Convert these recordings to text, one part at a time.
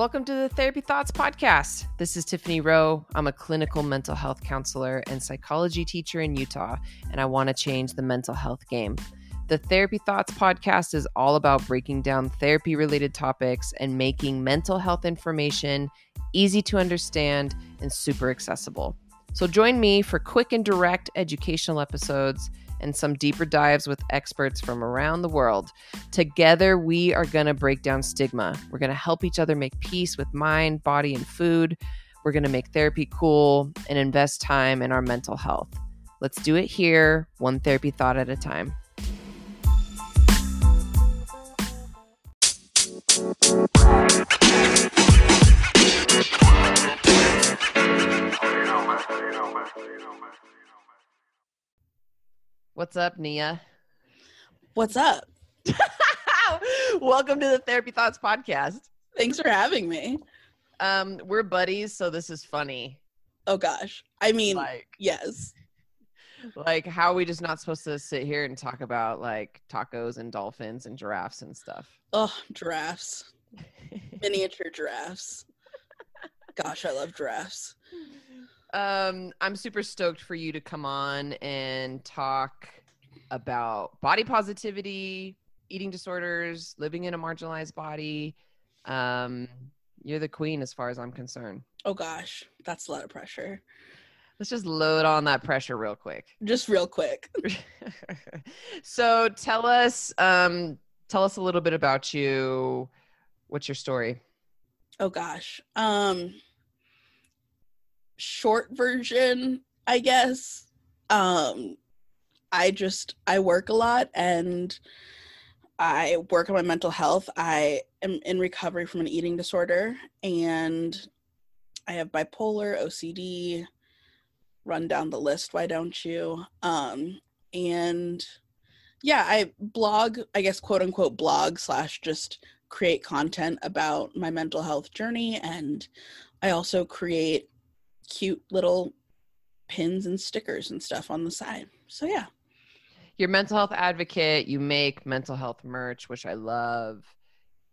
Welcome to the Therapy Thoughts Podcast. This is Tiffany Roe. I'm a clinical mental health counselor and psychology teacher in Utah, and I want to change the mental health game. The Therapy Thoughts podcast is all about breaking down therapy related topics and making mental health information easy to understand and super accessible. So join me for quick and direct educational episodes and some deeper dives with experts from around the world. Together, we are going to break down stigma. We're going to help each other make peace with mind, body, and food. We're going to make therapy cool and invest time in our mental health. Let's do it here, one therapy thought at a time. What's up, Nia? What's up? Welcome to the Therapy Thoughts podcast. Thanks for having me. Um, we're buddies, so this is funny. Oh gosh. I mean, Like, yes. like how are we just not supposed to sit here and talk about like tacos and dolphins and giraffes and stuff? Oh, giraffes. Miniature giraffes. Gosh, I love giraffes. um, I'm super stoked for you to come on and talk about body positivity, eating disorders, living in a marginalized body. Um, you're the queen as far as I'm concerned. Oh gosh, that's a lot of pressure. Let's just load on that pressure real quick. Just real quick. so tell us, um, tell us a little bit about you. What's your story? Oh gosh. Um short version, I guess. Um I just I work a lot and I work on my mental health. I am in recovery from an eating disorder and I have bipolar, OCD, run down the list, why don't you? Um and yeah, I blog, I guess quote unquote blog slash just create content about my mental health journey and I also create cute little pins and stickers and stuff on the side. So yeah. You're mental health advocate. You make mental health merch, which I love.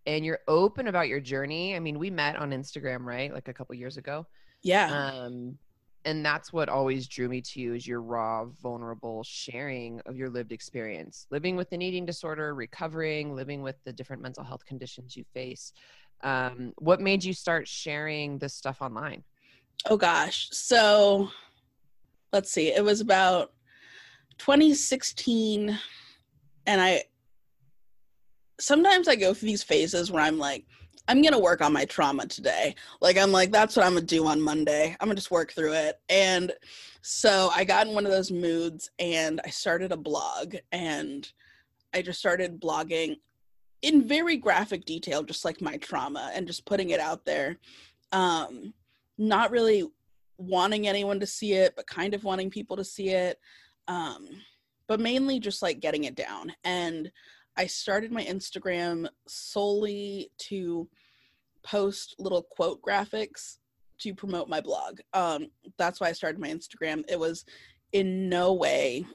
And you're open about your journey. I mean, we met on Instagram, right? Like a couple years ago. Yeah. Um, and that's what always drew me to you is your raw, vulnerable sharing of your lived experience, living with an eating disorder, recovering, living with the different mental health conditions you face. Um, what made you start sharing this stuff online? Oh gosh. So let's see. It was about 2016 and I sometimes I go through these phases where I'm like I'm going to work on my trauma today. Like I'm like that's what I'm going to do on Monday. I'm going to just work through it. And so I got in one of those moods and I started a blog and I just started blogging in very graphic detail just like my trauma and just putting it out there. Um not really wanting anyone to see it, but kind of wanting people to see it. Um, but mainly just like getting it down. And I started my Instagram solely to post little quote graphics to promote my blog. Um, that's why I started my Instagram. It was in no way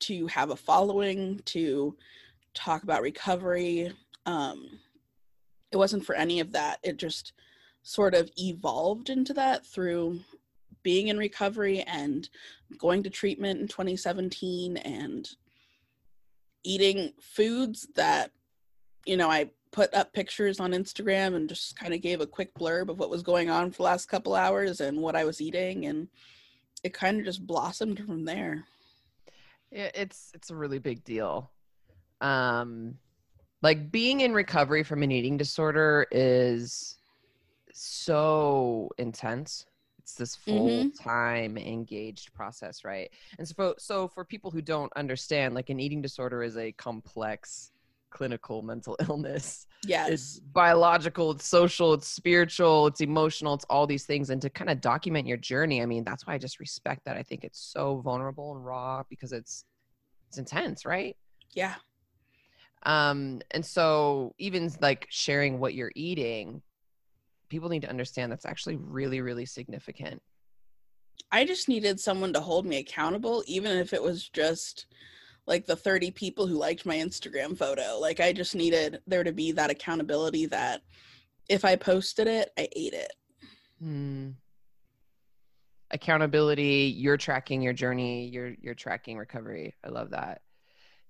to have a following, to talk about recovery. Um, it wasn't for any of that. It just sort of evolved into that through being in recovery and going to treatment in 2017 and eating foods that you know i put up pictures on instagram and just kind of gave a quick blurb of what was going on for the last couple hours and what i was eating and it kind of just blossomed from there it's it's a really big deal. Um, like being in recovery from an eating disorder is so intense. It's this full time engaged process, right? And so, for, so for people who don't understand, like an eating disorder is a complex clinical mental illness. yes It's biological, it's social, it's spiritual, it's emotional, it's all these things. And to kind of document your journey, I mean, that's why I just respect that. I think it's so vulnerable and raw because it's it's intense, right? yeah Um, and so even like sharing what you're eating, people need to understand that's actually really, really significant. I just needed someone to hold me accountable, even if it was just like the 30 people who liked my Instagram photo. Like, I just needed there to be that accountability that if I posted it, I ate it. Hmm. Accountability, you're tracking your journey, you're you're tracking recovery. I love that.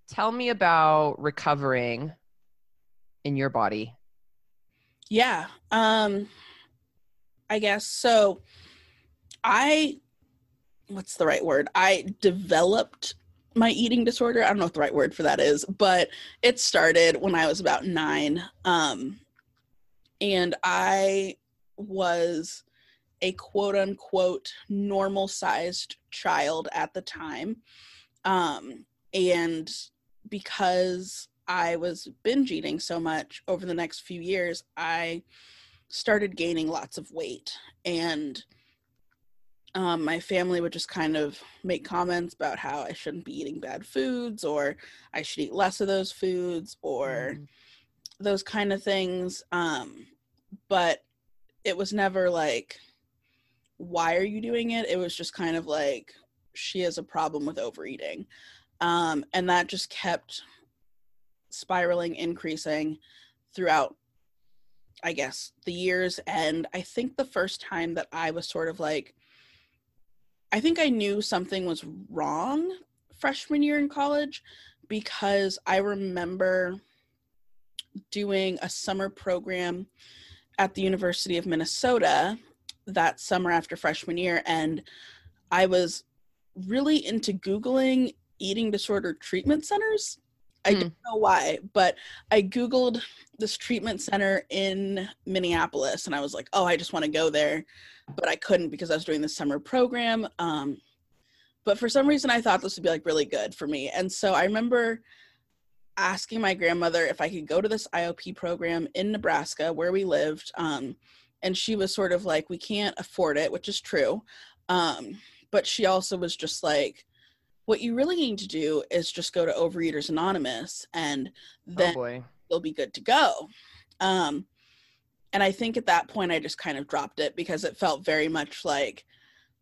Tell me about recovering in your body. Yeah. Um I guess so I what's the right word? I developed my eating disorder. I don't know what the right word for that is, but it started when I was about 9. Um and I was a quote unquote normal sized child at the time. Um, and because I was binge eating so much over the next few years, I started gaining lots of weight. And um, my family would just kind of make comments about how I shouldn't be eating bad foods or I should eat less of those foods or mm. those kind of things. Um, but it was never like, why are you doing it? It was just kind of like, she has a problem with overeating. Um, and that just kept spiraling, increasing throughout, I guess, the years. And I think the first time that I was sort of like, I think I knew something was wrong freshman year in college because I remember doing a summer program at the University of Minnesota that summer after freshman year. And I was really into Googling eating disorder treatment centers. I mm. don't know why, but I Googled this treatment center in Minneapolis and I was like, oh, I just want to go there. But I couldn't because I was doing the summer program. Um, but for some reason, I thought this would be like really good for me. And so I remember asking my grandmother if I could go to this IOP program in Nebraska where we lived. Um, and she was sort of like, we can't afford it, which is true. Um, but she also was just like, what you really need to do is just go to Overeaters Anonymous and oh, then oh you'll be good to go. Um, and I think at that point I just kind of dropped it because it felt very much like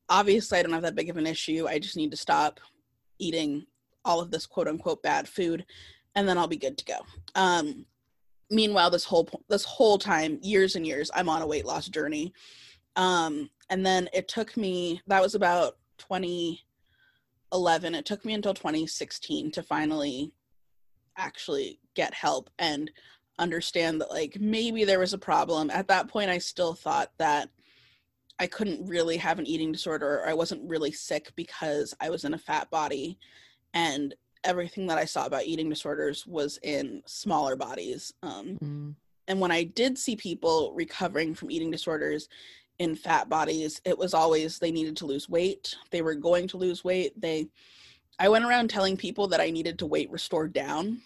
obviously I don't have that big of an issue. I just need to stop eating all of this quote unquote bad food and then I'll be good to go. Um, meanwhile, this whole this whole time, years and years, I'm on a weight loss journey. Um, and then it took me that was about 20 11 it took me until 2016 to finally actually get help and understand that like maybe there was a problem. At that point i still thought that i couldn't really have an eating disorder or i wasn't really sick because i was in a fat body. And everything that i saw about eating disorders was in smaller bodies. Um, mm. and when i did see people recovering from eating disorders in fat bodies it was always they needed to lose weight they were going to lose weight they i went around telling people that i needed to weight restore down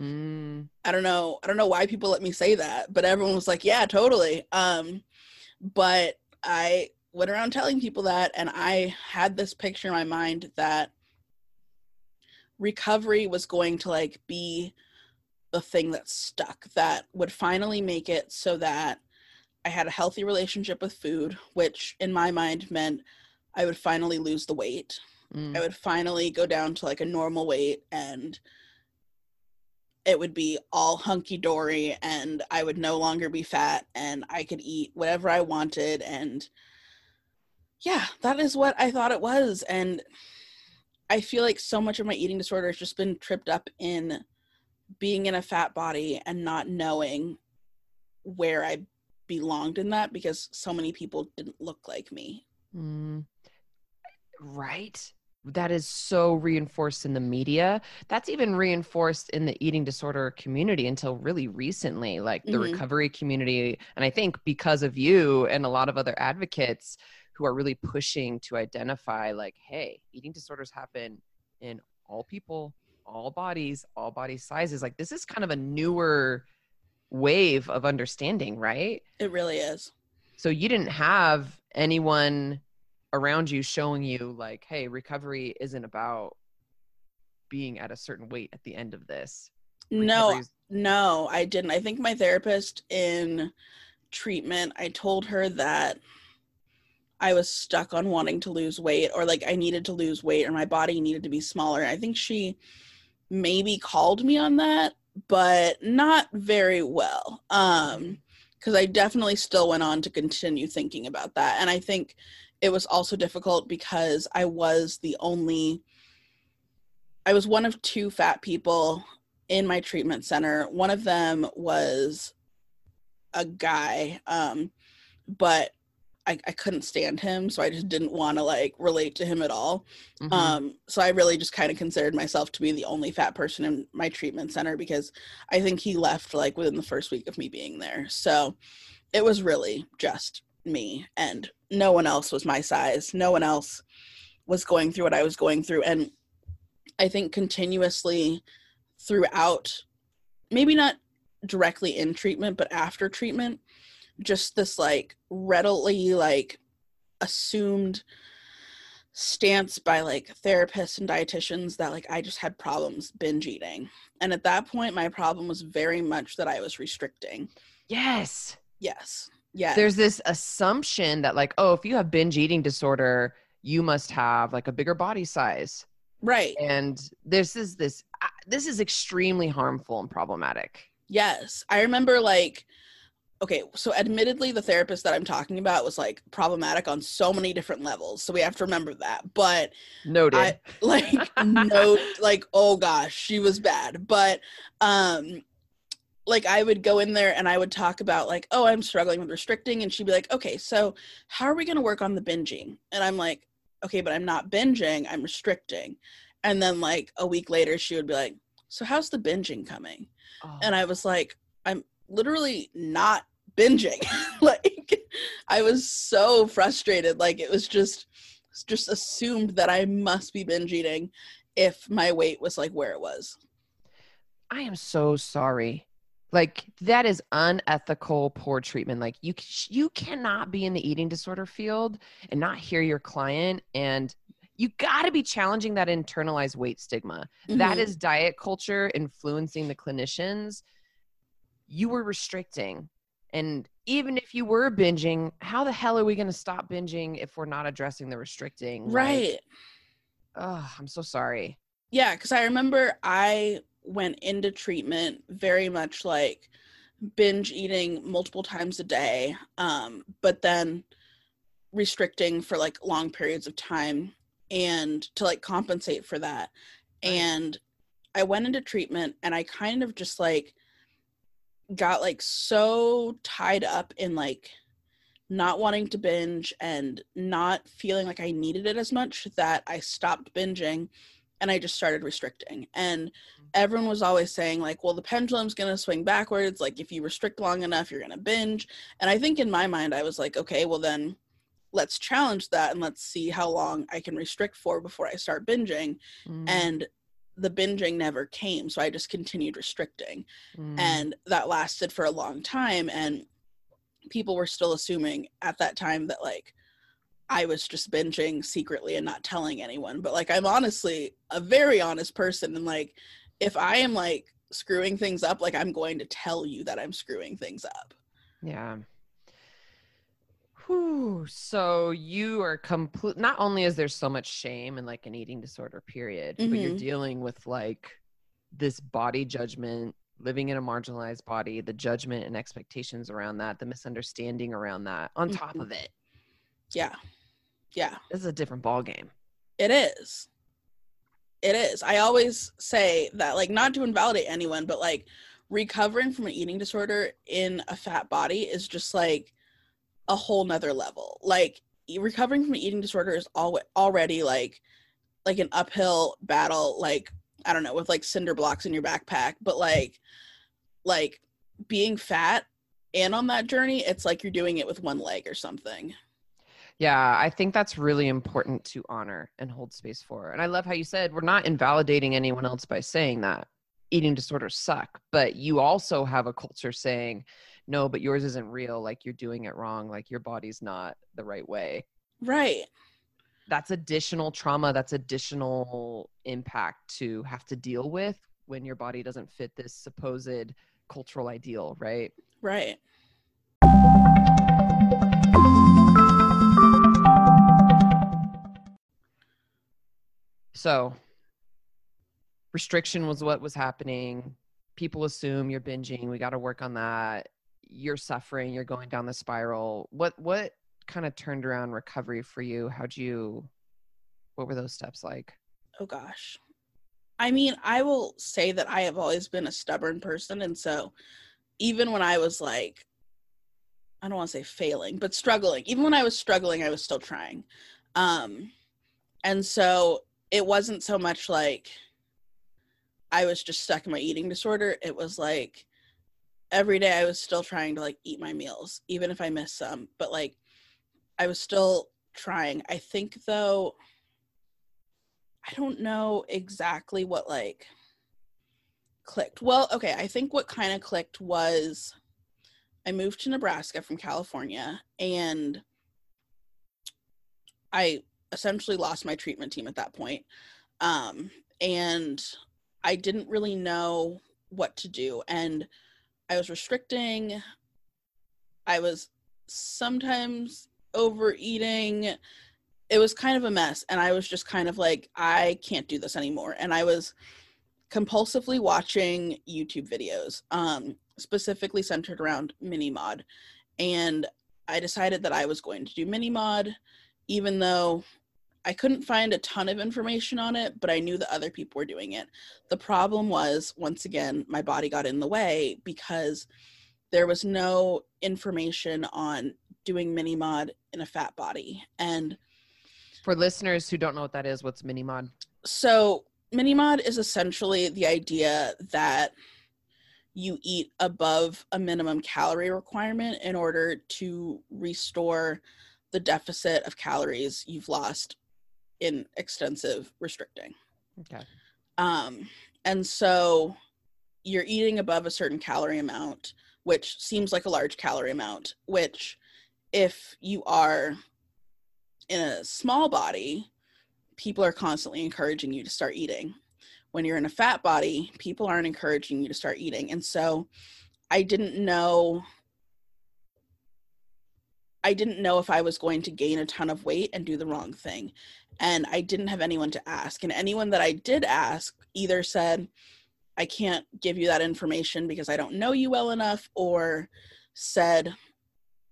mm. i don't know i don't know why people let me say that but everyone was like yeah totally um but i went around telling people that and i had this picture in my mind that recovery was going to like be the thing that stuck that would finally make it so that I had a healthy relationship with food, which in my mind meant I would finally lose the weight. Mm. I would finally go down to like a normal weight and it would be all hunky dory and I would no longer be fat and I could eat whatever I wanted. And yeah, that is what I thought it was. And I feel like so much of my eating disorder has just been tripped up in being in a fat body and not knowing where I belonged in that because so many people didn't look like me. Mm. Right. That is so reinforced in the media. That's even reinforced in the eating disorder community until really recently, like the mm-hmm. recovery community. And I think because of you and a lot of other advocates who are really pushing to identify, like, hey, eating disorders happen in all people, all bodies, all body sizes. Like, this is kind of a newer wave of understanding, right? It really is. So you didn't have anyone around you showing you like, hey, recovery isn't about being at a certain weight at the end of this. No, no, I didn't. I think my therapist in treatment, I told her that I was stuck on wanting to lose weight or like I needed to lose weight or my body needed to be smaller. I think she maybe called me on that but not very well. Um, because I definitely still went on to continue thinking about that. And I think it was also difficult because I was the only, I was one of two fat people in my treatment center. One of them was a guy, um, but I, I couldn't stand him, so I just didn't want to like relate to him at all. Mm-hmm. Um, so I really just kind of considered myself to be the only fat person in my treatment center because I think he left like within the first week of me being there. So it was really just me, and no one else was my size. No one else was going through what I was going through, and I think continuously throughout, maybe not directly in treatment, but after treatment just this like readily like assumed stance by like therapists and dietitians that like I just had problems binge eating. And at that point my problem was very much that I was restricting. Yes. Yes. Yeah. There's this assumption that like oh if you have binge eating disorder you must have like a bigger body size. Right. And this is this uh, this is extremely harmful and problematic. Yes. I remember like okay, so admittedly, the therapist that I'm talking about was like problematic on so many different levels. So we have to remember that. But noted, I, like, no, like, oh gosh, she was bad. But, um, like I would go in there and I would talk about like, oh, I'm struggling with restricting, and she'd be like, okay, so how are we going to work on the binging? And I'm like, okay, but I'm not binging, I'm restricting. And then like a week later, she would be like, so how's the binging coming? Oh. And I was like, I'm literally not binging. like I was so frustrated. Like it was just just assumed that I must be binge eating if my weight was like where it was. I am so sorry. Like that is unethical poor treatment. Like you you cannot be in the eating disorder field and not hear your client and you got to be challenging that internalized weight stigma. Mm-hmm. That is diet culture influencing the clinicians you were restricting. And even if you were binging, how the hell are we going to stop binging if we're not addressing the restricting? Right. Like, oh, I'm so sorry. Yeah, because I remember I went into treatment very much like binge eating multiple times a day, um, but then restricting for like long periods of time and to like compensate for that. Right. And I went into treatment and I kind of just like got like so tied up in like not wanting to binge and not feeling like I needed it as much that I stopped binging and I just started restricting. And mm-hmm. everyone was always saying, like, well, the pendulum's going to swing backwards. Like, if you restrict long enough, you're going to binge. And I think in my mind, I was like, okay, well, then let's challenge that and let's see how long I can restrict for before I start binging. Mm. And the binging never came so i just continued restricting. Mm. and that lasted for a long time and people were still assuming at that time that like i was just binging secretly and not telling anyone but like i'm honestly a very honest person and like if i am like screwing things up like i'm going to tell you that i'm screwing things up. Yeah Whew. So you are complete. Not only is there so much shame and like an eating disorder period, mm-hmm. but you're mm-hmm. dealing with like this body judgment, living in a marginalized body, the judgment and expectations around that, the misunderstanding around that. On top mm-hmm. of it, yeah, yeah, this is a different ball game. It is. It is. I always say that, like, not to invalidate anyone, but like recovering from an eating disorder in a fat body is just like a whole nother level. Like recovering from eating disorder is al- already like like an uphill battle like I don't know with like cinder blocks in your backpack, but like like being fat and on that journey, it's like you're doing it with one leg or something. Yeah, I think that's really important to honor and hold space for. And I love how you said we're not invalidating anyone else by saying that eating disorders suck, but you also have a culture saying no but yours isn't real like you're doing it wrong like your body's not the right way. Right. That's additional trauma that's additional impact to have to deal with when your body doesn't fit this supposed cultural ideal right? Right. So restriction was what was happening. People assume you're binging we got to work on that you're suffering, you're going down the spiral. What what kind of turned around recovery for you? How'd you what were those steps like? Oh gosh. I mean, I will say that I have always been a stubborn person and so even when I was like I don't want to say failing, but struggling. Even when I was struggling, I was still trying. Um and so it wasn't so much like I was just stuck in my eating disorder. It was like every day I was still trying to like eat my meals, even if I missed some. But like I was still trying. I think though, I don't know exactly what like clicked. Well, okay, I think what kind of clicked was I moved to Nebraska from California and I essentially lost my treatment team at that point. Um, and I didn't really know what to do. And I was restricting. I was sometimes overeating. It was kind of a mess. And I was just kind of like, I can't do this anymore. And I was compulsively watching YouTube videos, um, specifically centered around MinnieMaud. And I decided that I was going to do MinnieMaud, even though I couldn't find a ton of information on it, but I knew that other people were doing it. The problem was, once again, my body got in the way because there was no information on doing MinnieMaud in a fat body. And for listeners who don't know what that is, what's MinnieMaud? So, MinnieMaud is essentially the idea that you eat above a minimum calorie requirement in order to restore the deficit of calories you've lost in extensive restricting. Okay. Um, and so you're eating above a certain calorie amount, which seems like a large calorie amount, which if you are in a small body, people are constantly encouraging you to start eating. When you're in a fat body, people aren't encouraging you to start eating. And so I didn't know I didn't know if I was going to gain a ton of weight and do the wrong thing. And I didn't have anyone to ask. And anyone that I did ask either said, I can't give you that information because I don't know you well enough, or said,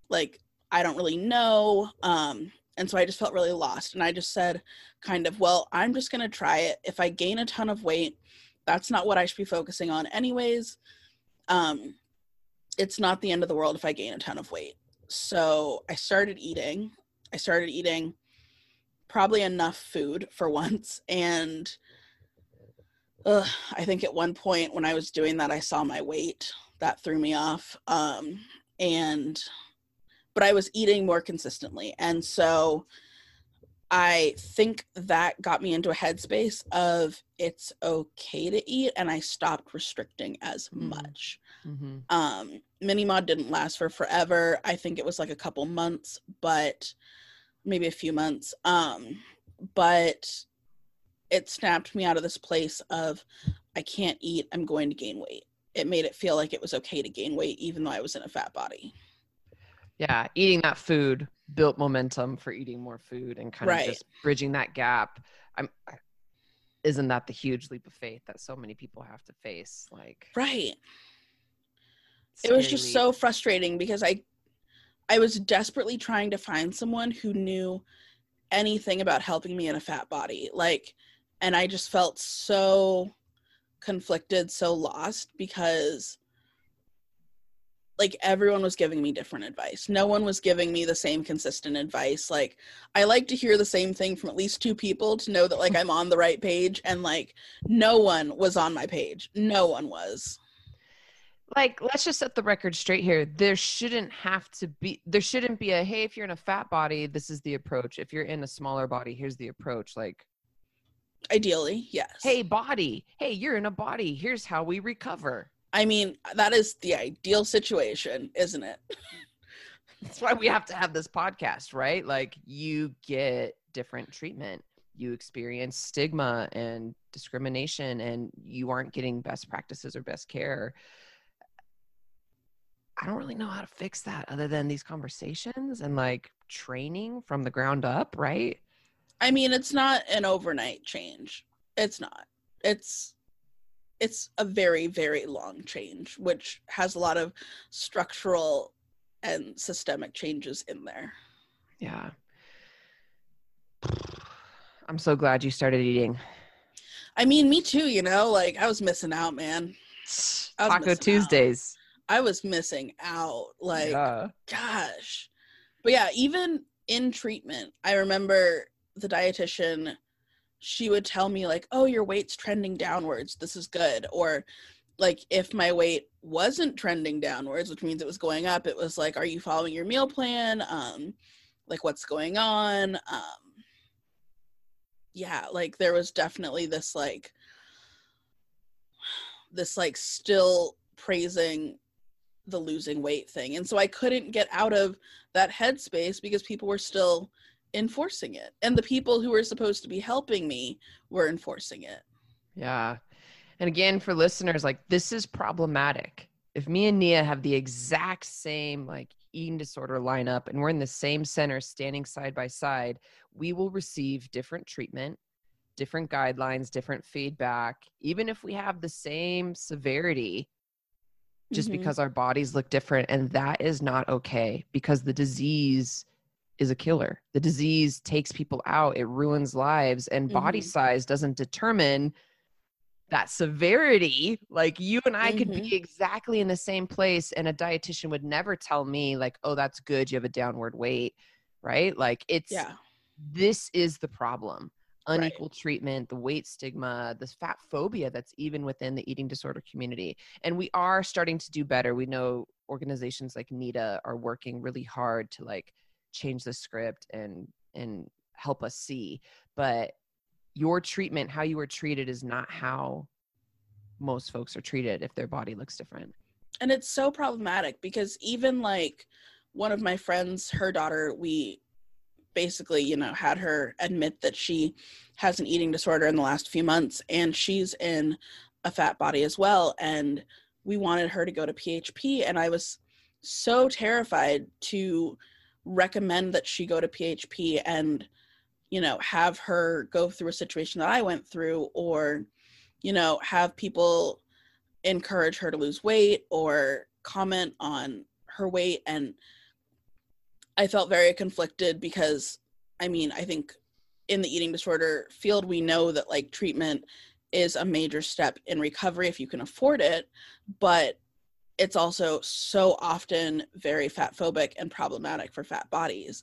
like, I don't really know. Um, and so I just felt really lost. And I just said, kind of, well, I'm just going to try it. If I gain a ton of weight, that's not what I should be focusing on, anyways. Um, it's not the end of the world if I gain a ton of weight so I started eating. I started eating probably enough food for once. And uh, I think at one point when I was doing that, I saw my weight. That threw me off. Um, and, but I was eating more consistently. And so I think that got me into a headspace of it's okay to eat, and I stopped restricting as mm. much. Mm-hmm. Um, MinnieMaud didn't last for forever. I think it was like a couple months, but maybe a few months. Um, but it snapped me out of this place of I can't eat, I'm going to gain weight. It made it feel like it was okay to gain weight, even though I was in a fat body. Yeah, eating that food built momentum for eating more food and kind right. of just bridging that gap. I'm isn't that the huge leap of faith that so many people have to face like right it was just leap. so frustrating because i i was desperately trying to find someone who knew anything about helping me in a fat body like and i just felt so conflicted so lost because like everyone was giving me different advice. No one was giving me the same consistent advice. Like I like to hear the same thing from at least two people to know that like I'm on the right page and like no one was on my page. No one was. Like let's just set the record straight here. There shouldn't have to be there shouldn't be a hey if you're in a fat body this is the approach. If you're in a smaller body here's the approach like ideally, yes. Hey body, hey you're in a body. Here's how we recover I mean, that is the ideal situation, isn't it? That's why we have to have this podcast, right? Like you get different treatment. You experience stigma and discrimination and you aren't getting best practices or best care. I don't really know how to fix that other than these conversations and like training from the ground up, right? I mean, it's not an overnight change. It's not. It's it's a very very long change which has a lot of structural and systemic changes in there Yeah. I'm so glad you started eating. i mean me too you know like i was missing out man was Taco missing out. I was missing out like yeah. gosh. But yeah even in treatment i remember the dietitian she would tell me like oh your weight's trending downwards. This is good. Or like if my weight wasn't trending downwards which means it was going up it was like are you following your meal plan? Um like what's going on? Um yeah like there was definitely this like this like still praising the losing weight thing and so i couldn't get out of that headspace because people were still enforcing it and the people who were supposed to be helping me were enforcing it Yeah. And again, for listeners, like this is problematic. If me and Nia have the exact same like eating disorder lineup and we're in the same center standing side by side, we will receive different treatment, different guidelines, different feedback, even if we have the same severity, just Mhm. because our bodies look different. And that is not okay because the disease is a killer. The disease takes people out, it ruins lives, and body Mhm. size doesn't determine that severity. Like you and I could be exactly in the same place, and a dietitian would never tell me, like, oh, that's good, you have a downward weight, right? Like it's yeah this is the problem Right. unequal treatment the weight stigma this fat phobia that's even within the eating disorder community and we are starting to do better we know organizations like NEDA are working really hard to like change the script and and help us see but your treatment how you were treated is not how most folks are treated if their body looks different and it's so problematic because even like one of my friends her daughter we basically you know had her admit that she has an eating disorder in the last few months and she's in a fat body as well and we wanted her to go to php and i was so terrified to recommend that she go to php and you know have her go through a situation that i went through or you know have people encourage her to lose weight or comment on her weight and i felt very conflicted because i mean i think in the eating disorder field we know that like treatment is a major step in recovery if you can afford it but it's also so often very fat phobic and problematic for fat bodies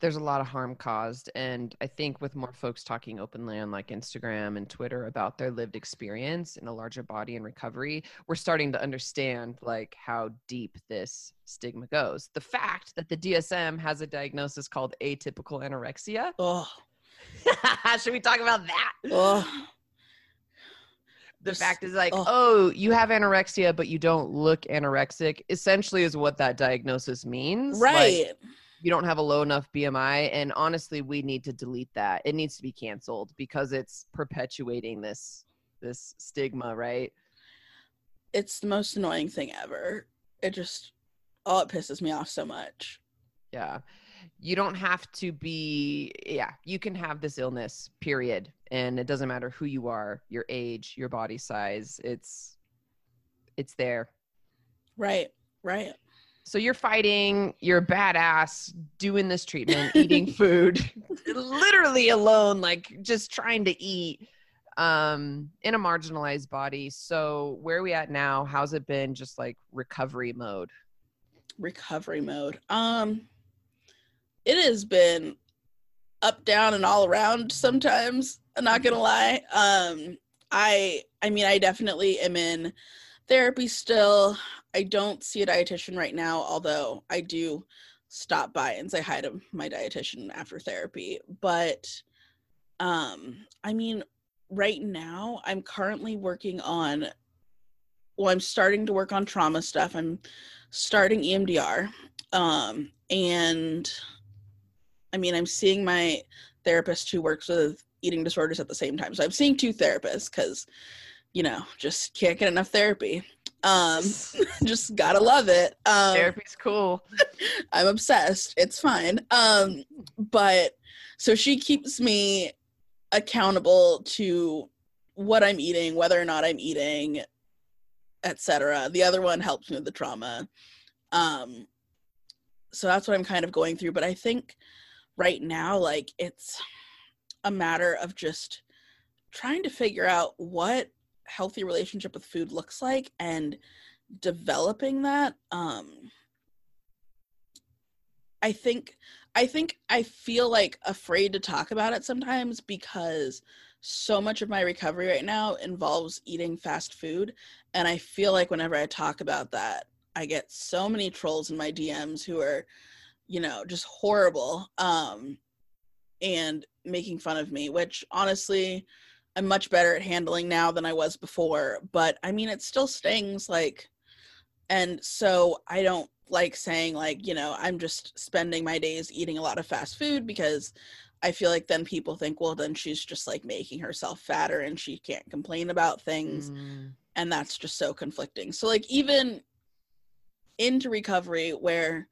there's a lot of harm caused and i think with more folks talking openly on like instagram and twitter about their lived experience in a larger body and recovery we're starting to understand like how deep this stigma goes. The fact that the dsm has a diagnosis called atypical anorexia. Oh should we talk about that? Oh the fact is like ugh. oh you have anorexia but you don't look anorexic essentially is what that diagnosis means Like, right you don't have a low enough BMI. And honestly, we need to delete that. It needs to be canceled because it's perpetuating this this stigma, right? it's the most annoying thing ever it just oh it pisses me off so much Yeah. You don't have to be yeah, you can have this illness, period. And it doesn't matter who you are, your age, your body size. It's it's there. right right So you're fighting, you're a badass, doing this treatment, eating food, literally alone, like just trying to eat um in a marginalized body. So where are we at now? How's it been just like recovery mode? recovery mode um it has been up down and all around sometimes i'm not gonna lie um i i mean i definitely am in therapy still. I don't see a dietitian right now although i do stop by and say hi to my dietitian after therapy but um i mean right now i'm currently working on well i'm starting to work on trauma stuff. I'm starting emdr um and i mean i'm seeing my therapist who works with eating disorders at the same time. So i'm seeing two therapists because you know just can't get enough therapy um just gotta love it um Therapy's cool. I'm obsessed. It's fine. Um, but so she keeps me accountable to what I'm eating, whether or not I'm eating, etc. The other one helps me with the trauma. Um, so that's what I'm kind of going through. But I think right now, like it's a matter of just trying to figure out what healthy relationship with food looks like and developing that. Um, I think I think I feel like afraid to talk about it sometimes because so much of my recovery right now involves eating fast food and I feel like whenever I talk about that I get so many trolls in my DMs who are you know just horrible um and making fun of me which honestly I'm much better at handling now than I was before but I mean it still stings like and so I don't like saying like you know i'm just spending my days eating a lot of fast food because i feel like then people think well then she's just like making herself fatter and she can't complain about things mm. and that's just so conflicting so like even into recovery where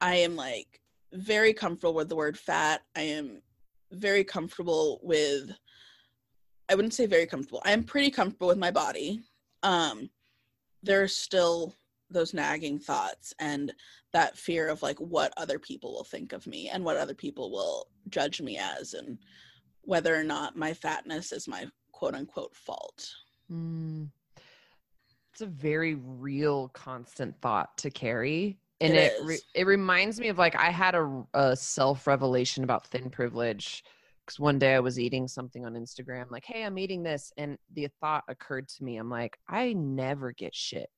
i am like very comfortable with the word fat i am very comfortable with i wouldn't say very comfortable i am pretty comfortable with my body um there's still those nagging thoughts and that fear of like what other people will think of me and what other people will judge me as and whether or not my fatness is my quote unquote fault. Mm. It's a very real constant thought to carry and it it, re- it reminds me of like I had a, a self revelation about thin privilege because one day I was eating something on Instagram like hey I'm eating this and the thought occurred to me I'm like I never get shit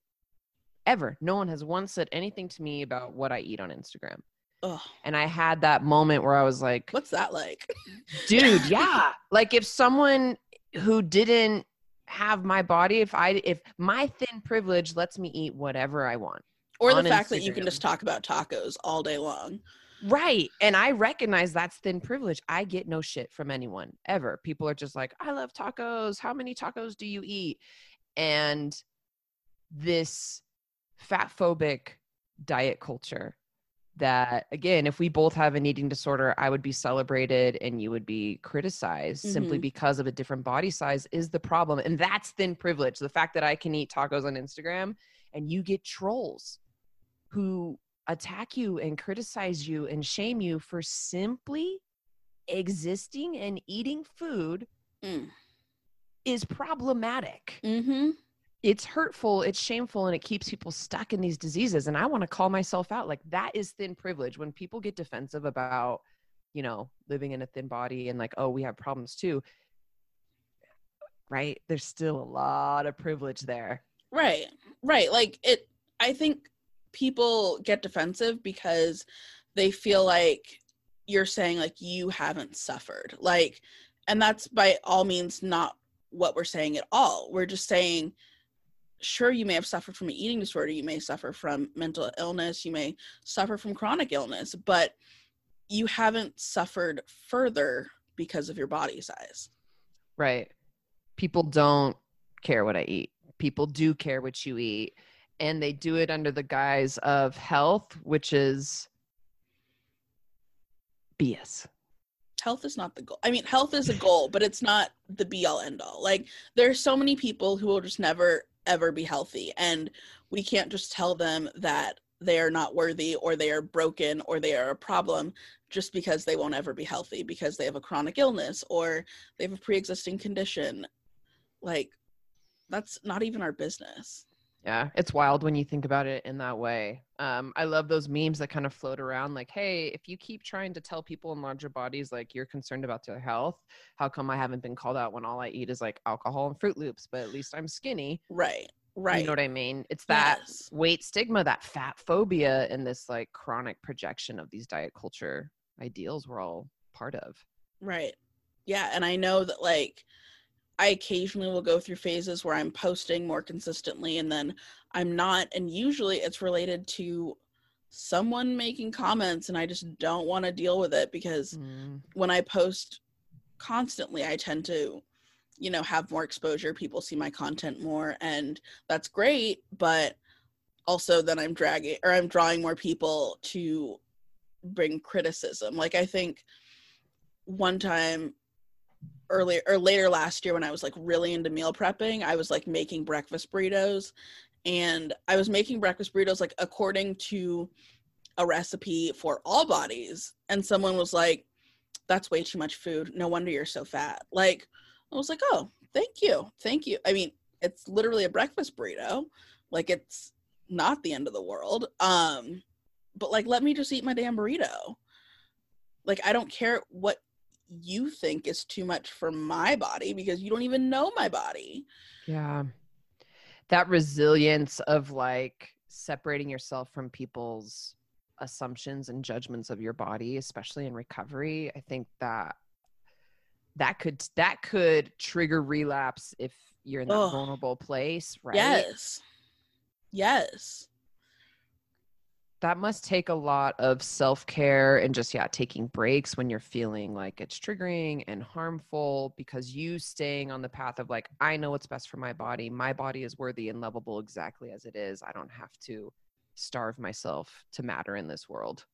ever. No one has once said anything to me about what I eat on Instagram. Ugh. And I had that moment where I was like, What's that like? dude, yeah. Like if someone who didn't have my body, if I if my thin privilege lets me eat whatever I want. Or the fact Instagram. that you can just talk about tacos all day long. Right. And I recognize that's thin privilege. I get no shit from anyone ever. People are just like, I love tacos. How many tacos do you eat? And this fat phobic diet culture that again if we both have an eating disorder i would be celebrated and you would be criticized mm-hmm. simply because of a different body size is the problem and that's thin privilege the fact that i can eat tacos on instagram and you get trolls who attack you and criticize you and shame you for simply existing and eating food mm. is problematic mm-hmm it's hurtful, it's shameful, and it keeps people stuck in these diseases. And I want to call myself out like that is thin privilege. When people get defensive about, you know, living in a thin body and like, oh, we have problems too, right? There's still a lot of privilege there. Right, right. Like it, I think people get defensive because they feel like you're saying like you haven't suffered. Like, and that's by all means not what we're saying at all. We're just saying, sure you may have suffered from an eating disorder. You may suffer from mental illness. You may suffer from chronic illness but you haven't suffered further because of your body size. Right. People don't care what i eat. People do care what you eat and they do it under the guise of health which is bs health is not the goal. I mean, health is a goal, but it's not the be all end all. Like there's so many people who will just never ever be healthy and we can't just tell them that they are not worthy or they are broken or they are a problem just because they won't ever be healthy because they have a chronic illness or they have a pre-existing condition like that's not even our business yeah, it's wild when you think about it in that way. Um, I love those memes that kind of float around like, hey, if you keep trying to tell people in larger bodies like you're concerned about their health, how come I haven't been called out when all I eat is like alcohol and Froot Loops, but at least I'm skinny? Right. Right. You know what I mean? It's that yes. weight stigma, that fat phobia, and this like chronic projection of these diet culture ideals we're all part of. Right. Yeah. And I know that like I occasionally will go through phases where I'm posting more consistently and then I'm not. And usually it's related to someone making comments and I just don't want to deal with it because mm. when I post constantly, I tend to, you know, have more exposure. People see my content more and that's great. But also then I'm dragging or I'm drawing more people to bring criticism. Like I think one time earlier or later last year when I was like really into meal prepping, I was like making breakfast burritos and I was making breakfast burritos like according to a recipe for all bodies and someone was like that's way too much food. No wonder you're so fat. Like I was like, "Oh, thank you. Thank you." I mean, it's literally a breakfast burrito. Like it's not the end of the world. Um but like let me just eat my damn burrito. Like I don't care what you think is too much for my body because you don't even know my body. Yeah. That resilience of like separating yourself from people's assumptions and judgments of your body, especially in recovery, I think that that could that could trigger relapse if you're in that oh, vulnerable place, right? Yes. Yes that must take a lot of self-care and just yeah taking breaks when you're feeling like it's triggering and harmful because you staying on the path of like i know what's best for my body. My body is worthy and lovable exactly as it is. I don't have to starve myself to matter in this world.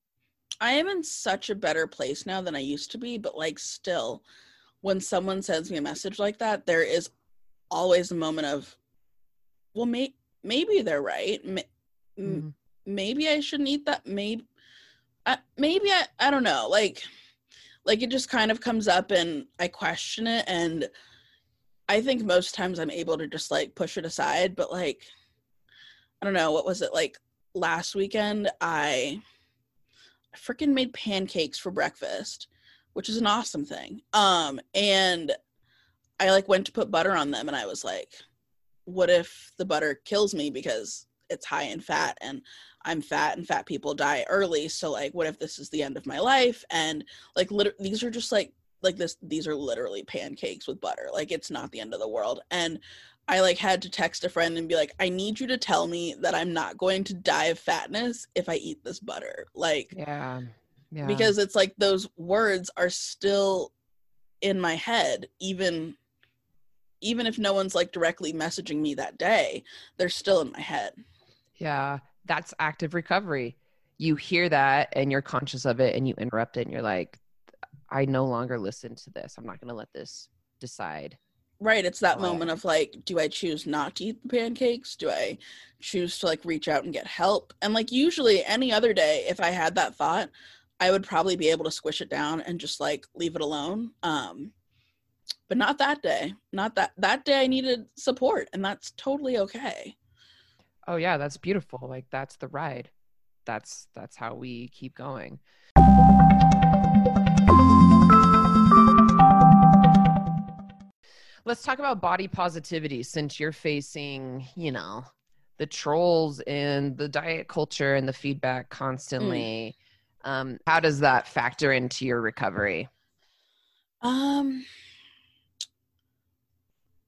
I am in such a better place now than i used to be but like still when someone sends me a message like that there is always a moment of well may- maybe they're right. Mm maybe I shouldn't eat that. Maybe, uh, maybe I, I don't know. Like, like it just kind of comes up and I question it. And I think most times I'm able to just like push it aside. But like, I don't know. What was it like last weekend? I, I freaking made pancakes for breakfast, which is an awesome thing. Um, and I like went to put butter on them and I was like, what if the butter kills me because it's high in fat and I'm fat and fat people die early. So like, what if this is the end of my life? And like, lit- these are just like, like this, these are literally pancakes with butter. Like it's not the end of the world. And I like had to text a friend and be like, I need you to tell me that I'm not going to die of fatness if I eat this butter. Like, yeah. Yeah. Because it's like those words are still in my head, even even if no one's like directly messaging me that day, they're still in my head. Yeah that's active recovery. You hear that and you're conscious of it and you interrupt it and you're like, I no longer listen to this. I'm not going to let this decide. Right. It's that moment of like, do I choose not to eat the pancakes? Do I choose to like reach out and get help? And like, usually any other day, if I had that thought, I would probably be able to squish it down and just like leave it alone. Um, but not that day. Not that that day I needed support and that's totally okay oh yeah that's beautiful like that's the ride. That's that's how we keep going. Let's talk about body positivity since you're facing you know the trolls and the diet culture and the feedback constantly. Mm. um, how does that factor into your recovery? Um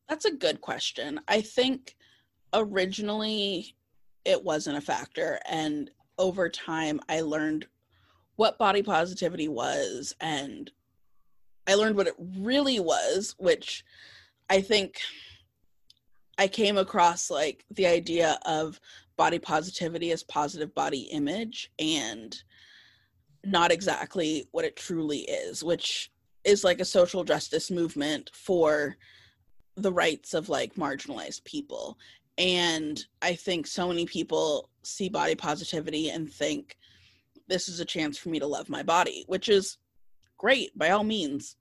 that's a good question. I think originally it wasn't a factor. And over time i learned what body positivity was and i learned what it really was which i think i came across like the idea of body positivity as positive body image and not exactly what it truly is which is like a social justice movement for the rights of like marginalized people and I think so many people see body positivity and think this is a chance for me to love my body, which is great by all means.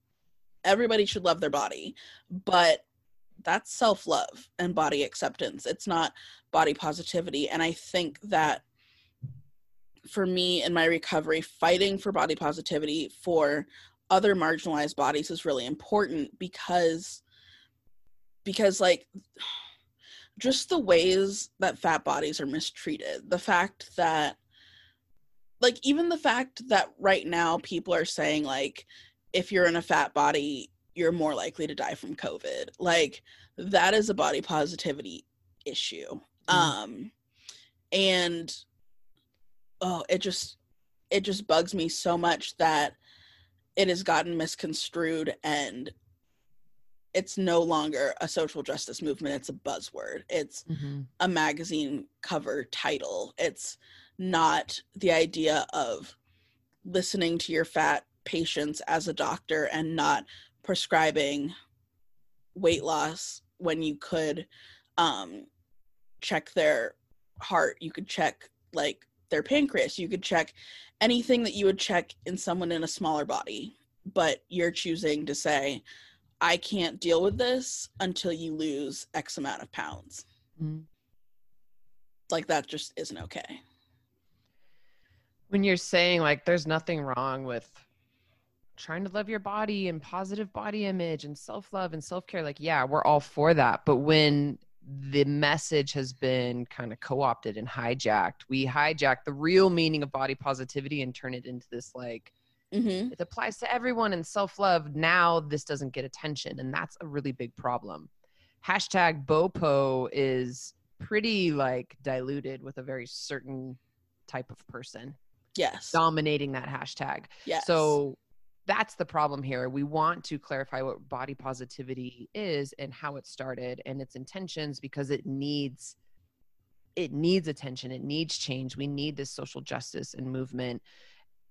Everybody should love their body, but that's self love and body acceptance. It's not body positivity. And I think that for me in my recovery, fighting for body positivity for other marginalized bodies is really important because because like just the ways that fat bodies are mistreated. The fact that, like, even the fact that right now people are saying, like, if you're in a fat body, you're more likely to die from COVID. Like, that is a body positivity issue. Mm. Um, and oh, it just, it just bugs me so much that it has gotten misconstrued and it's no longer a social justice movement it's a buzzword it's mm-hmm. a magazine cover title it's not the idea of listening to your fat patients as a doctor and not prescribing weight loss when you could um check their heart you could check like their pancreas you could check anything that you would check in someone in a smaller body but you're choosing to say i can't deal with this until you lose x amount of pounds. Mm-hmm. like that just isn't okay. When you're saying like there's nothing wrong with trying to love your body and positive body image and self-love and self-care like yeah we're all for that. But when the message has been kind of co-opted and hijacked we hijack the real meaning of body positivity and turn it into this like mm-hmm. it applies to everyone and self-love now this doesn't get attention and that's a really big problem hashtag bopo is pretty like diluted with a very certain type of person yes dominating that hashtag yes so that's the problem here. We want to clarify what body positivity is and how it started and its intentions because it needs it needs attention, it needs change. We need this social justice and movement.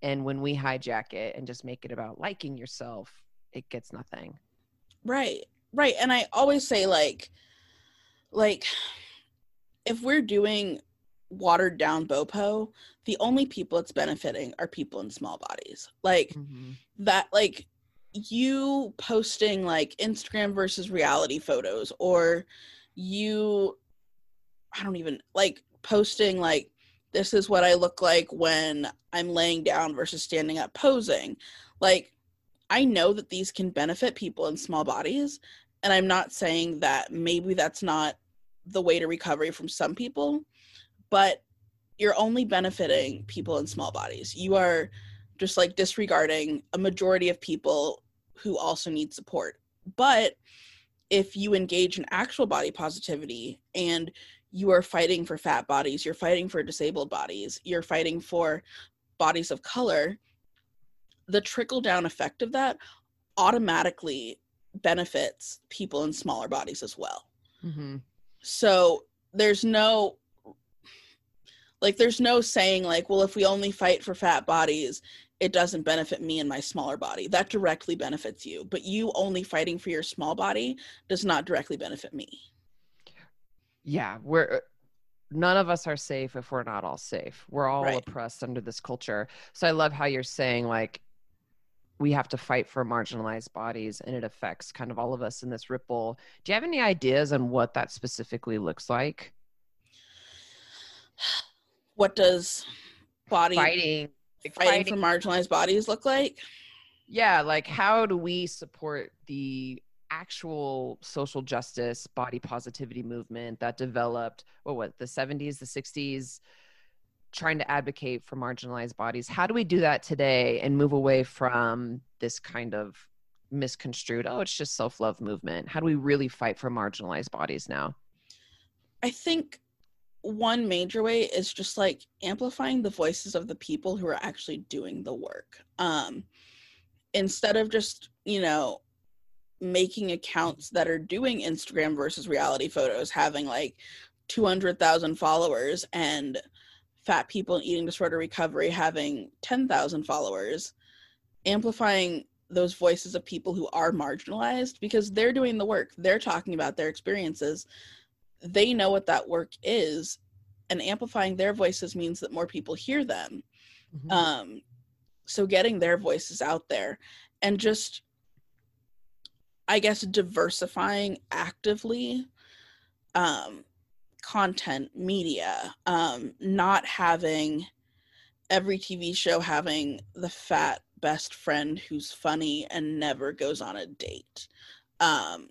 And when we hijack it and just make it about liking yourself, it gets nothing. Right. Right. And I always say like like if we're doing watered down bopo the only people it's benefiting are people in small bodies like Mhm. that like you posting like instagram versus reality photos or you i don't even like posting like this is what i look like when i'm laying down versus standing up posing like i know that these can benefit people in small bodies and i'm not saying that maybe that's not the way to recovery from some people but you're only benefiting people in small bodies you are just like disregarding a majority of people who also need support. But if you engage in actual body positivity and you are fighting for fat bodies, you're fighting for disabled bodies, you're fighting for bodies of color, the trickle down effect of that automatically benefits people in smaller bodies as well. Mhm. So there's no like there's no saying like well if we only fight for fat bodies it doesn't benefit me and my smaller body that directly benefits you but you only fighting for your small body does not directly benefit me Yeah, we're uh, none of us are safe if we're not all safe. We're all Right. oppressed under this culture. So I love how you're saying like we have to fight for marginalized bodies and it affects kind of all of us in this ripple. Do you have any ideas on what that specifically looks like? what does body Fighting, like fighting, for marginalized bodies look like yeah, like how do we support the actual social justice body positivity movement that developed what what the 70s the 60s trying to advocate for marginalized bodies. How do we do that today and move away from this kind of misconstrued oh it's just self-love movement? How do we really fight for marginalized bodies now? I think one major way is just like amplifying the voices of the people who are actually doing the work. Um instead of just you know making accounts that are doing instagram versus reality photos having like 200,000 followers and fat people in eating disorder recovery having 10,000 followers amplifying those voices of people who are marginalized because they're doing the work they're talking about their experiences they know what that work is and amplifying their voices means that more people hear them. Um so getting their voices out there and just i guess diversifying actively um content media um not having every tv show having the fat best friend who's funny and never goes on a date. Um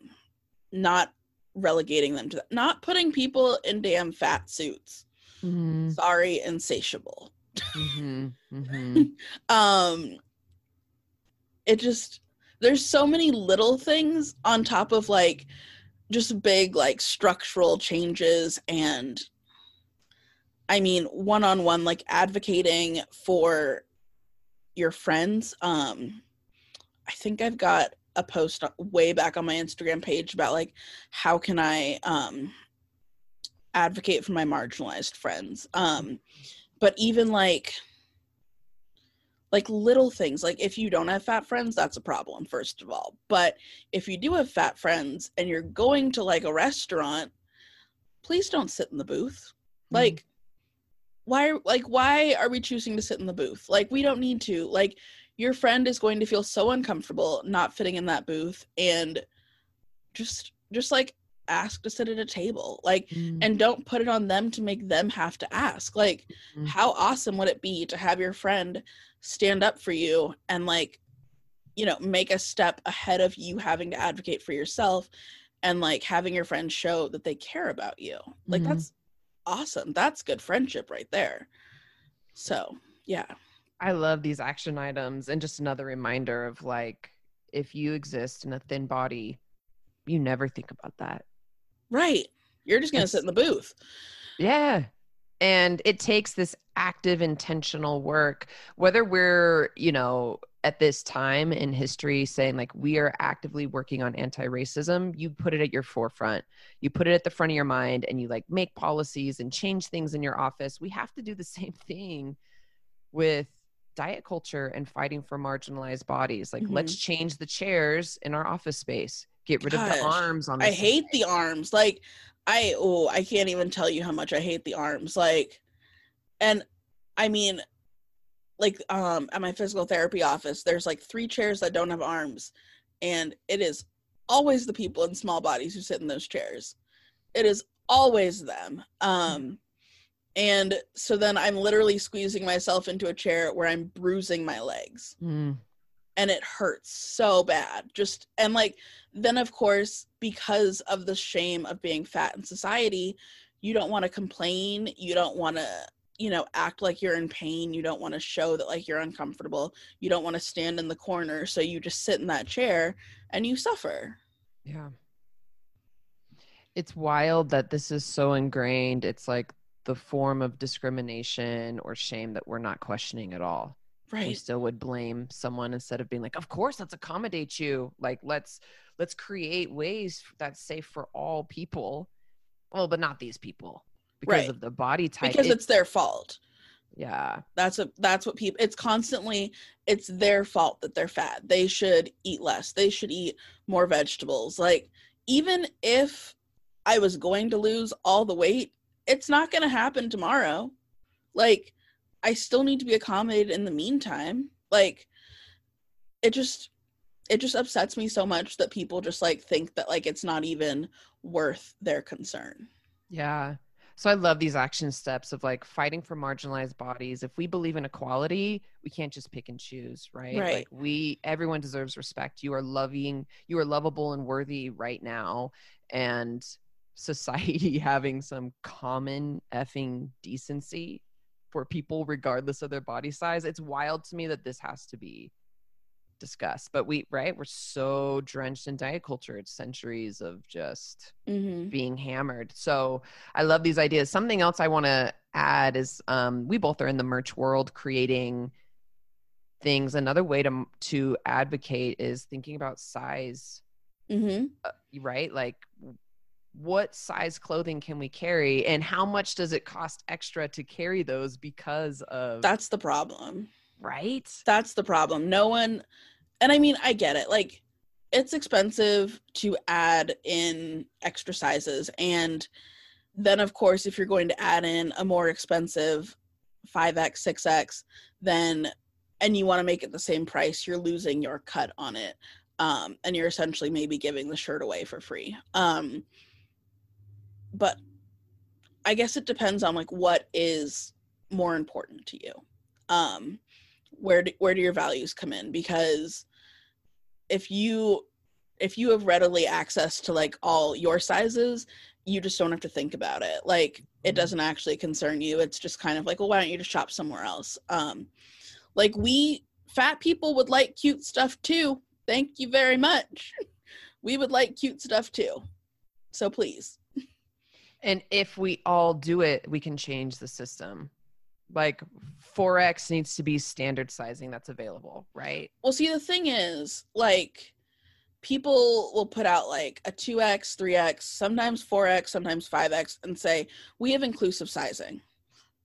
not relegating them to that not putting people in damn fat suits. Mhm, sorry insatiable. Mhm, mhm. um it just there's so many little things on top of like just big like structural changes and i mean one-on-one like advocating for your friends. Um i think i've got a post way back on my instagram page about like how can i um advocate for my marginalized friends. Um but even like like little things like if you don't have fat friends that's a problem first of all. But if you do have fat friends and you're going to like a restaurant please don't sit in the booth. Mhm. like why like why are we choosing to sit in the booth? Like we don't need to. Like your friend is going to feel so uncomfortable not fitting in that booth and just just like ask to sit at a table like Mm, and don't put it on them to make them have to ask like Mhm. how awesome would it be to have your friend stand up for you and like you know make a step ahead of you having to advocate for yourself and like having your friend show that they care about you like Mhm. that's awesome that's good friendship right there so yeah I love these action items and just another reminder of like if you exist in a thin body, you never think about that. Right you're just gonna sit in the booth Yeah. And it takes this active, intentional work, whether we're, you know, at this time in history saying like we are actively working on anti racism, you put it at your forefront. You put it at the front of your mind and you like make policies and change things in your office. We have to do the same thing with diet culture and fighting for marginalized bodies. Like, let's mm-hmm. change the chairs in our office space, get rid of the arms on the I hate the arms. Like I oh, I can't even tell you how much I hate the arms. Like and I mean like um at my physical therapy office there's like three chairs that don't have arms and it is always the people in small bodies who sit in those chairs. It is always them. Um and so then I'm literally squeezing myself into a chair where I'm bruising my legs Mm, and it hurts so bad just and like then of course because of the shame of being fat in society you don't want to complain you don't want to you know act like you're in pain you don't want to show that like you're uncomfortable you don't want to stand in the corner so you just sit in that chair and you suffer Yeah. It's wild that this is so ingrained. It's like the form of discrimination or shame that we're not questioning at all. We right still would blame someone instead of being like, "Of course, let's accommodate you. Like, let's let's create ways that's safe for all people." Well, but not these people because Right. of the body type. because It- it's their fault yeah, that's a that's what people it's constantly it's their fault that they're fat they should eat less they should eat more vegetables like even if i was going to lose all the weight it's not going to happen tomorrow like i still need to be accommodated in the meantime like it just it just upsets me so much that people just like think that like it's not even worth their concern Yeah. So I love these action steps of like fighting for marginalized bodies. If we believe in equality, we can't just pick and choose, right? Right. Like we everyone deserves respect. You are loving, you are lovable and worthy right now. And society having some common effing decency for people regardless of their body size. It's wild to me that this has to be discussed. But we right, we're so drenched in diet culture. It's centuries of just mm-hmm. being hammered. So I love these ideas. Something else I want to add is um, we both are in the merch world creating things. Another way to to advocate is thinking about size, Mm-hmm. right? Like what size clothing can we carry and how much does it cost extra to carry those because of that's the problem. Right? that's the problem. No one and i mean i get it. Like it's expensive to add in extra sizes. And then of course if you're going to add in a more expensive 5x 6x then and you want to make it the same price you're losing your cut on it um, and you're essentially maybe giving the shirt away for free. Um, but i guess it depends on like what is more important to you. Um, where do, where do your values come in? Because if you if you have readily access to like all your sizes you just don't have to think about it. Like it Mhm. doesn't actually concern you. It's just kind of like well why don't you just shop somewhere else? Um like we fat people would like cute stuff too. Thank you very much. We would like cute stuff too. So please And if we all do it, we can change the system. Like 4X needs to be standard sizing that's available, right? Well, see, the thing is, like, people will put out like a 2x, 3x, sometimes 4x, sometimes 5x, and say, we have inclusive sizing.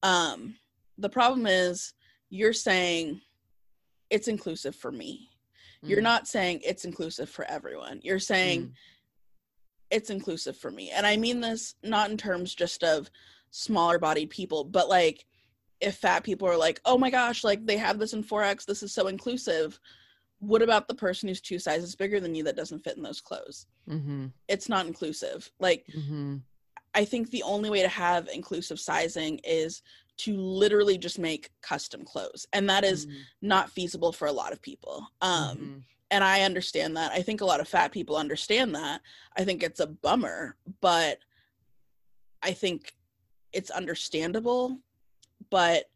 Um, the problem is, you're saying it's inclusive for me. You're Mm, not saying it's inclusive for everyone. You're saying mm, it's inclusive for me. And I mean this not in terms just of smaller bodied people, but like if fat people are like, oh my gosh, like they have this in 4X, this is so inclusive. What about the person who's two sizes bigger than you that doesn't fit in those clothes? mhm, It's not inclusive. Like, mhm. I think the only way to have inclusive sizing is to literally just make custom clothes. And that is Mhm, not feasible for a lot of people. Um, mhm. And I understand that. I think a lot of fat people understand that. I think it's a bummer, but I think it's understandable. But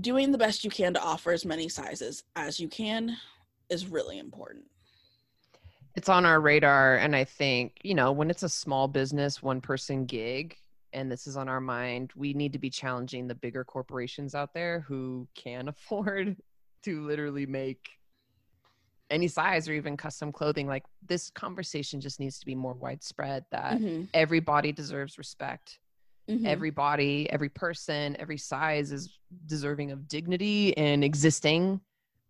doing the best you can to offer as many sizes as you can is really important. it's on our radar and i think you know when it's a small business one person gig and this is on our mind we need to be challenging the bigger corporations out there who can afford to literally make any size or even custom clothing like this conversation just needs to be more widespread that Mhm, everybody deserves respect mhm. every body every person every size is deserving of dignity and existing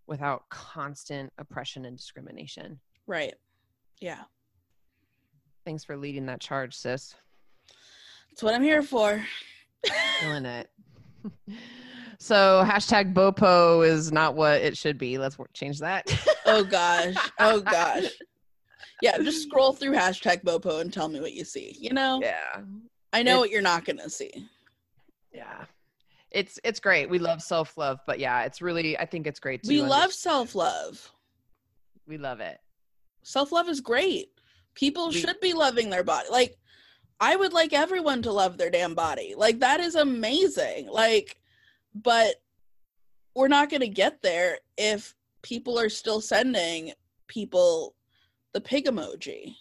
without constant oppression and discrimination right. Yeah. Thanks for leading that charge, sis. That's what I'm here for. Killing it. so hashtag Bopo is not what it should be. Let's change that. Oh gosh. Oh gosh. Yeah, just scroll through hashtag Bopo and tell me what you see. You know, yeah, I know It- what you're not gonna see. yeah. It's it's great. We love self love, but yeah, it's really I think it's great. To We love self love. We love it. Self love is great. People We- should be loving their body. Like, I would like everyone to love their damn body. Like, that is amazing. Like, but we're not going to get there if people are still sending people the pig emoji.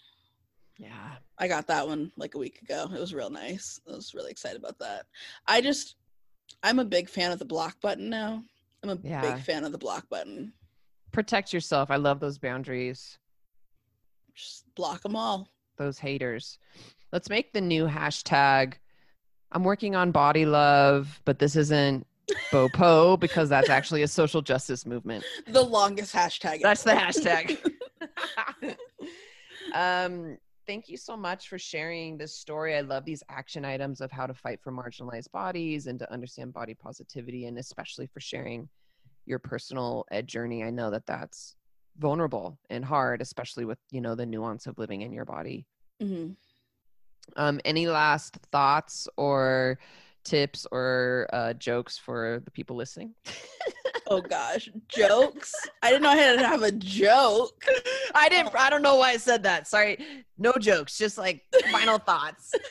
Yeah. I got that one like a week ago. It was real nice. I was really excited about that. I just, I'm a big fan of the block button now. I'm a Yeah. big fan of the block button. Protect yourself. I love those boundaries. Just block them all. Those haters. Let's make the new hashtag. I'm working on body love, but this isn't Bopo because that's actually a social justice movement. The longest hashtag. That's the hashtag. um, thank you so much for sharing this story. I love these action items of how to fight for marginalized bodies and to understand body positivity, and especially for sharing your personal ed journey. I know that that's vulnerable and hard, especially with you know the nuance of living in your body. Mhm. Um, any last thoughts or tips or uh, jokes for the people listening? Oh gosh, jokes. I didn't know I had to have a joke. I didn't. I don't know why I said that. Sorry. No jokes. Just like final thoughts.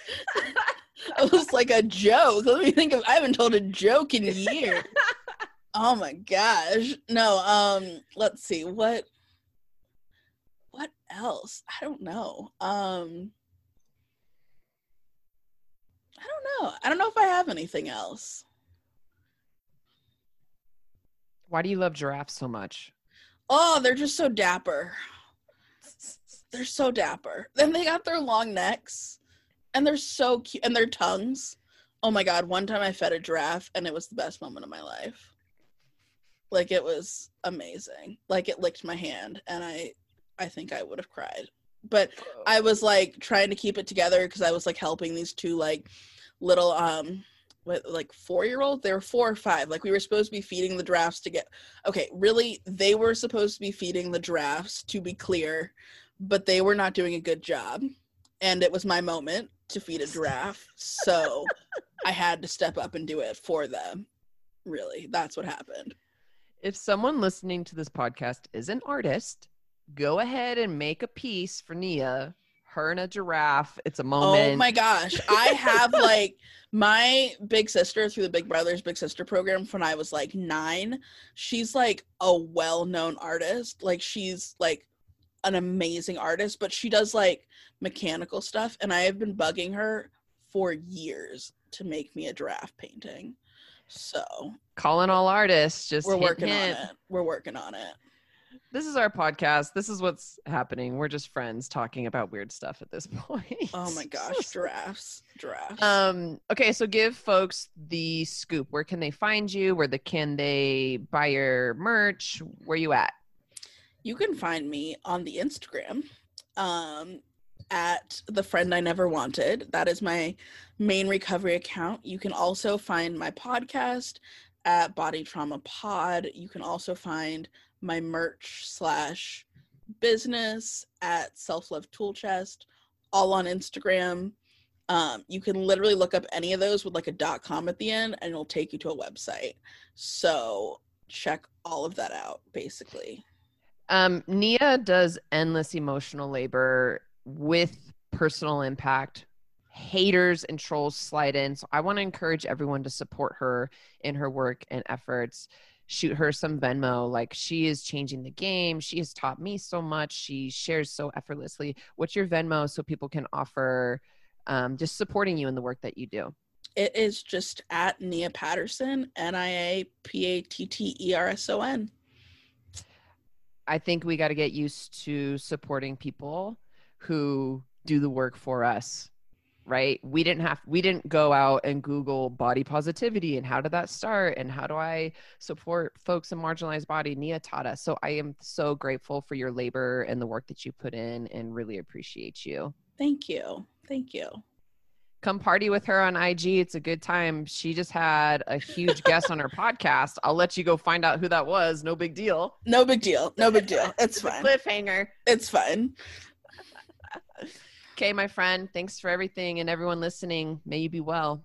It was like a joke. Let me think of. I haven't told a joke in years. oh my gosh. No. Um. Let's see. What. What else? I don't know. Um. I don't know. I don't know if I have anything else. Why do you love giraffes so much? Oh, they're just so dapper. They're so dapper. Then they got their long necks, and they're so cute, and their tongues. Oh my god! One time I fed a giraffe, and it was the best moment of my life. Like it was amazing. Like it licked my hand, and I, I think I would have cried. But I was like trying to keep it together because I was like helping these two like little um what like four year old they were four or five. Like we were supposed to be feeding the giraffes to get okay really they were supposed to be feeding the giraffes to be clear but they were not doing a good job and it was my moment to feed a giraffe so i had to step up and do it for them really. That's what happened. If someone listening to this podcast is an artist, go ahead and make a piece for Nia. Her and a giraffe. It's a oh moment. Oh my gosh. I have like my big sister through the Big Brothers Big Sister program when I was like nine. She's like a well known artist. Like she's like an amazing artist, but she does like mechanical stuff. And I have been bugging her for years to make me a giraffe painting. So Calling all artists. Just we're working hint. on it. We're working on it. This is our podcast. This is what's happening. We're just friends talking about weird stuff at this point. Oh my gosh, giraffes, giraffes. Um. Okay, so give folks the scoop. Where can they find you? Where the can they buy your merch? Where are you at? You can find me on the Instagram um, at the friend I never wanted. That is my main recovery account. You can also find my podcast at Body Trauma Pod. You can also find my merch slash business at Self Love Tool Chest, all on Instagram. Um, you can literally look up any of those with like a dot com at the end and it'll take you to a website. So check all of that out basically. Um, Nia does endless emotional labor with personal impact. Haters and trolls slide in. So I want to encourage everyone to support her in her work and efforts. Shoot her some Venmo. Like she is changing the game. She has taught me so much. She shares so effortlessly. What's your Venmo so people can offer um, just supporting you in the work that you do? It is just at Nia Patterson, N I A P A T T E R S O N. I think we got to get used to supporting people who do the work for us. Right? We didn't have we didn't go out and Google body positivity and how did that start and how do I support folks in marginalized body? Nia taught us. So I am so grateful for your labor and the work that you put in and really appreciate you. Thank you. Thank you come party with her on IG. It's a good time. She just had a huge guest on her podcast. I'll let you go find out who that was. No big deal. No big deal. No big deal. It's fine. Cliffhanger. It's fine. Okay, my friend. Thanks for everything and everyone listening. May you be well.